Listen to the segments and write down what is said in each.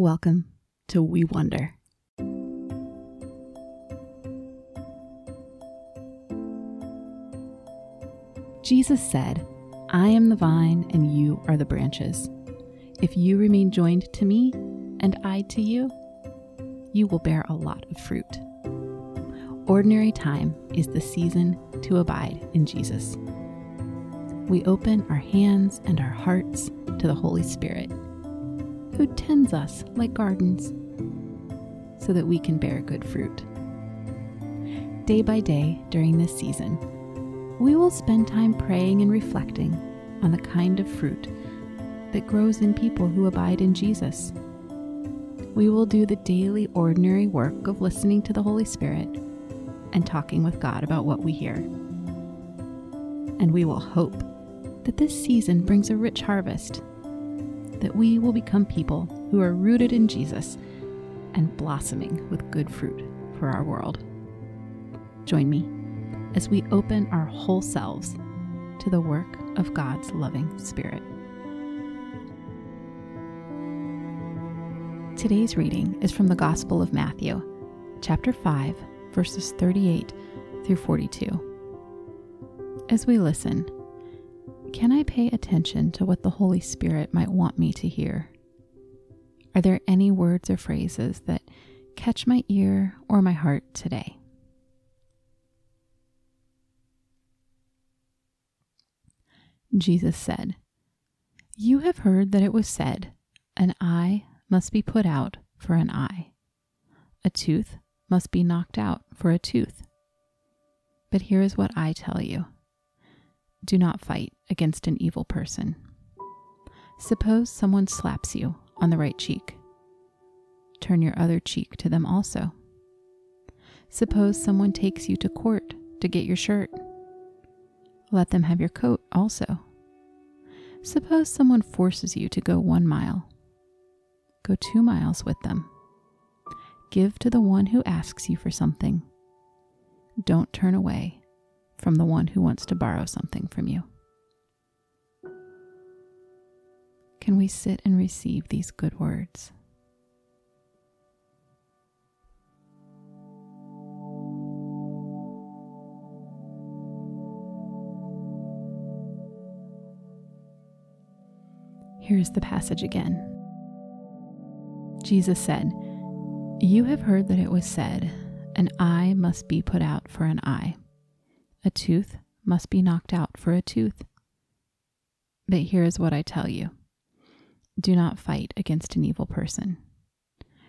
Welcome to We Wonder. Jesus said, I am the vine and you are the branches. If you remain joined to me and I to you, you will bear a lot of fruit. Ordinary time is the season to abide in Jesus. We open our hands and our hearts to the Holy Spirit, who tends us like gardens so that we can bear good fruit. Day by day during this season, we will spend time praying and reflecting on the kind of fruit that grows in people who abide in Jesus. We will do the daily, ordinary work of listening to the Holy Spirit and talking with God about what we hear. And we will hope that this season brings a rich harvest, that we will become people who are rooted in Jesus and blossoming with good fruit for our world. Join me as we open our whole selves to the work of God's loving Spirit. Today's reading is from the Gospel of Matthew, chapter 5, verses 38 through 42. As we listen, can I pay attention to what the Holy Spirit might want me to hear? Are there any words or phrases that catch my ear or my heart today? Jesus said, You have heard that it was said, An eye must be put out for an eye, a tooth must be knocked out for a tooth. But here is what I tell you do not fight against an evil person. Suppose someone slaps you on the right cheek. Turn your other cheek to them also. Suppose someone takes you to court to get your shirt let them have your coat also. Suppose someone forces you to go one mile. Go two miles with them. Give to the one who asks you for something. Don't turn away from the one who wants to borrow something from you. Can we sit and receive these good words? Here's the passage again. Jesus said, You have heard that it was said, An eye must be put out for an eye, a tooth must be knocked out for a tooth. But here is what I tell you do not fight against an evil person.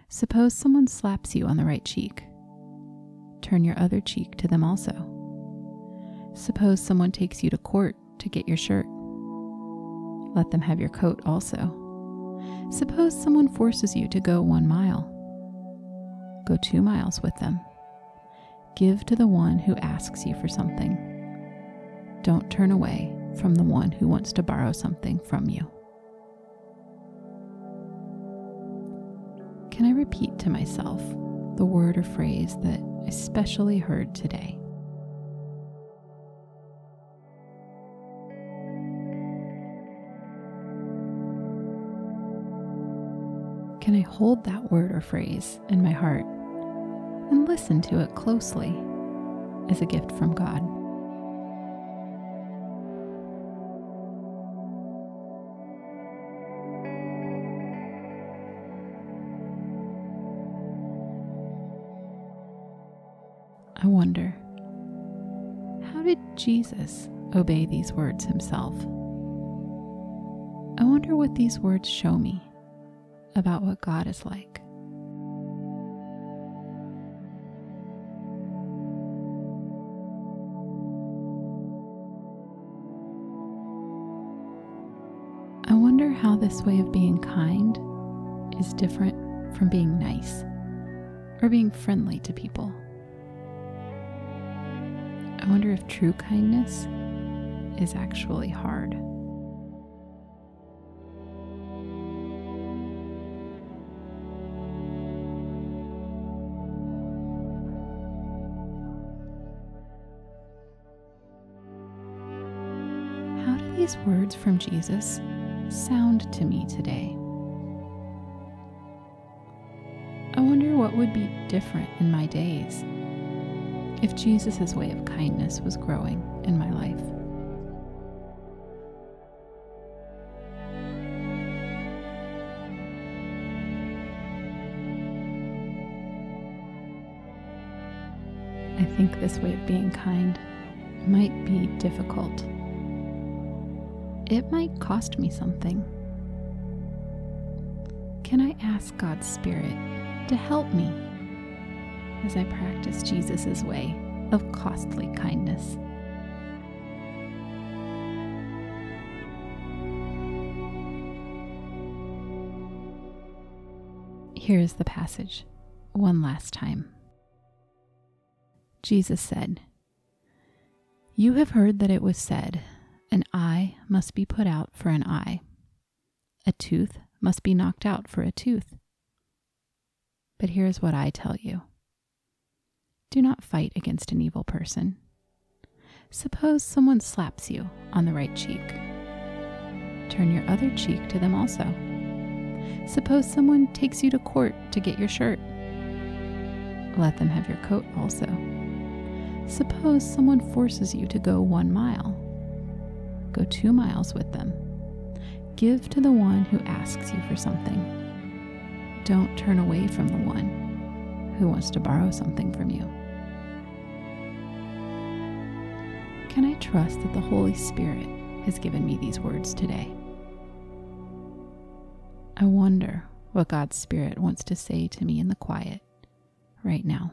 Suppose someone slaps you on the right cheek. Turn your other cheek to them also. Suppose someone takes you to court to get your shirt let them have your coat also. Suppose someone forces you to go one mile. Go two miles with them. Give to the one who asks you for something. Don't turn away from the one who wants to borrow something from you. Can I repeat to myself the word or phrase that I especially heard today? Can I hold that word or phrase in my heart and listen to it closely as a gift from God? I wonder, how did Jesus obey these words himself? I wonder what these words show me about what God is like. This way of being kind is different from being nice or being friendly to people. I wonder if true kindness is actually hard. How do these words from Jesus sound to me today? I wonder what would be different in my days if Jesus' way of kindness was growing in my life. I think this way of being kind might be difficult. It might cost me something. Can I ask God's Spirit to help me as I practice Jesus' way of costly kindness? Here's the passage one last time. Jesus said, You have heard that it was said, An eye must be put out for an eye, a tooth must be knocked out for a tooth. But here's what I tell you do not fight against an evil person. Suppose someone slaps you on the right cheek. Turn your other cheek to them also. Suppose someone takes you to court to get your shirt. Let them have your coat also. Suppose someone forces you to go one mile. Go two miles with them. Give to the one who asks you for something. Don't turn away from the one who wants to borrow something from you. Can I trust that the Holy Spirit has given me these words today? I wonder what God's Spirit wants to say to me in the quiet right now.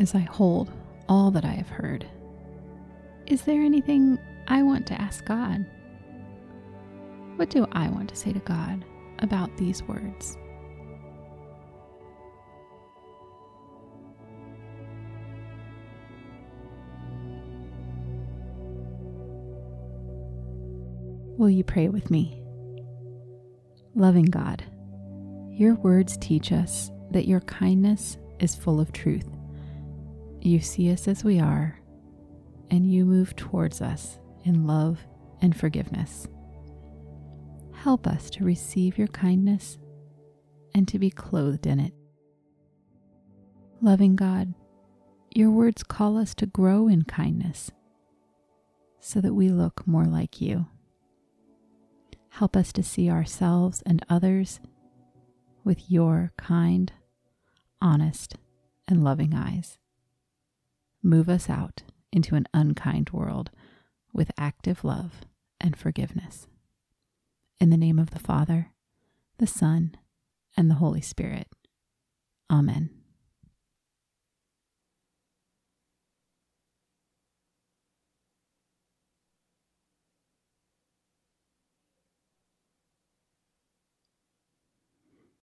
As I hold all that I have heard, is there anything I want to ask God? What do I want to say to God about these words? Will you pray with me? Loving God, your words teach us that your kindness is full of truth you see us as we are, and you move towards us in love and forgiveness. Help us to receive your kindness and to be clothed in it. Loving God, your words call us to grow in kindness so that we look more like you. Help us to see ourselves and others with your kind, honest, and loving eyes move us out into an unkind world with active love and forgiveness. In the name of the Father, the Son, and the Holy Spirit. Amen.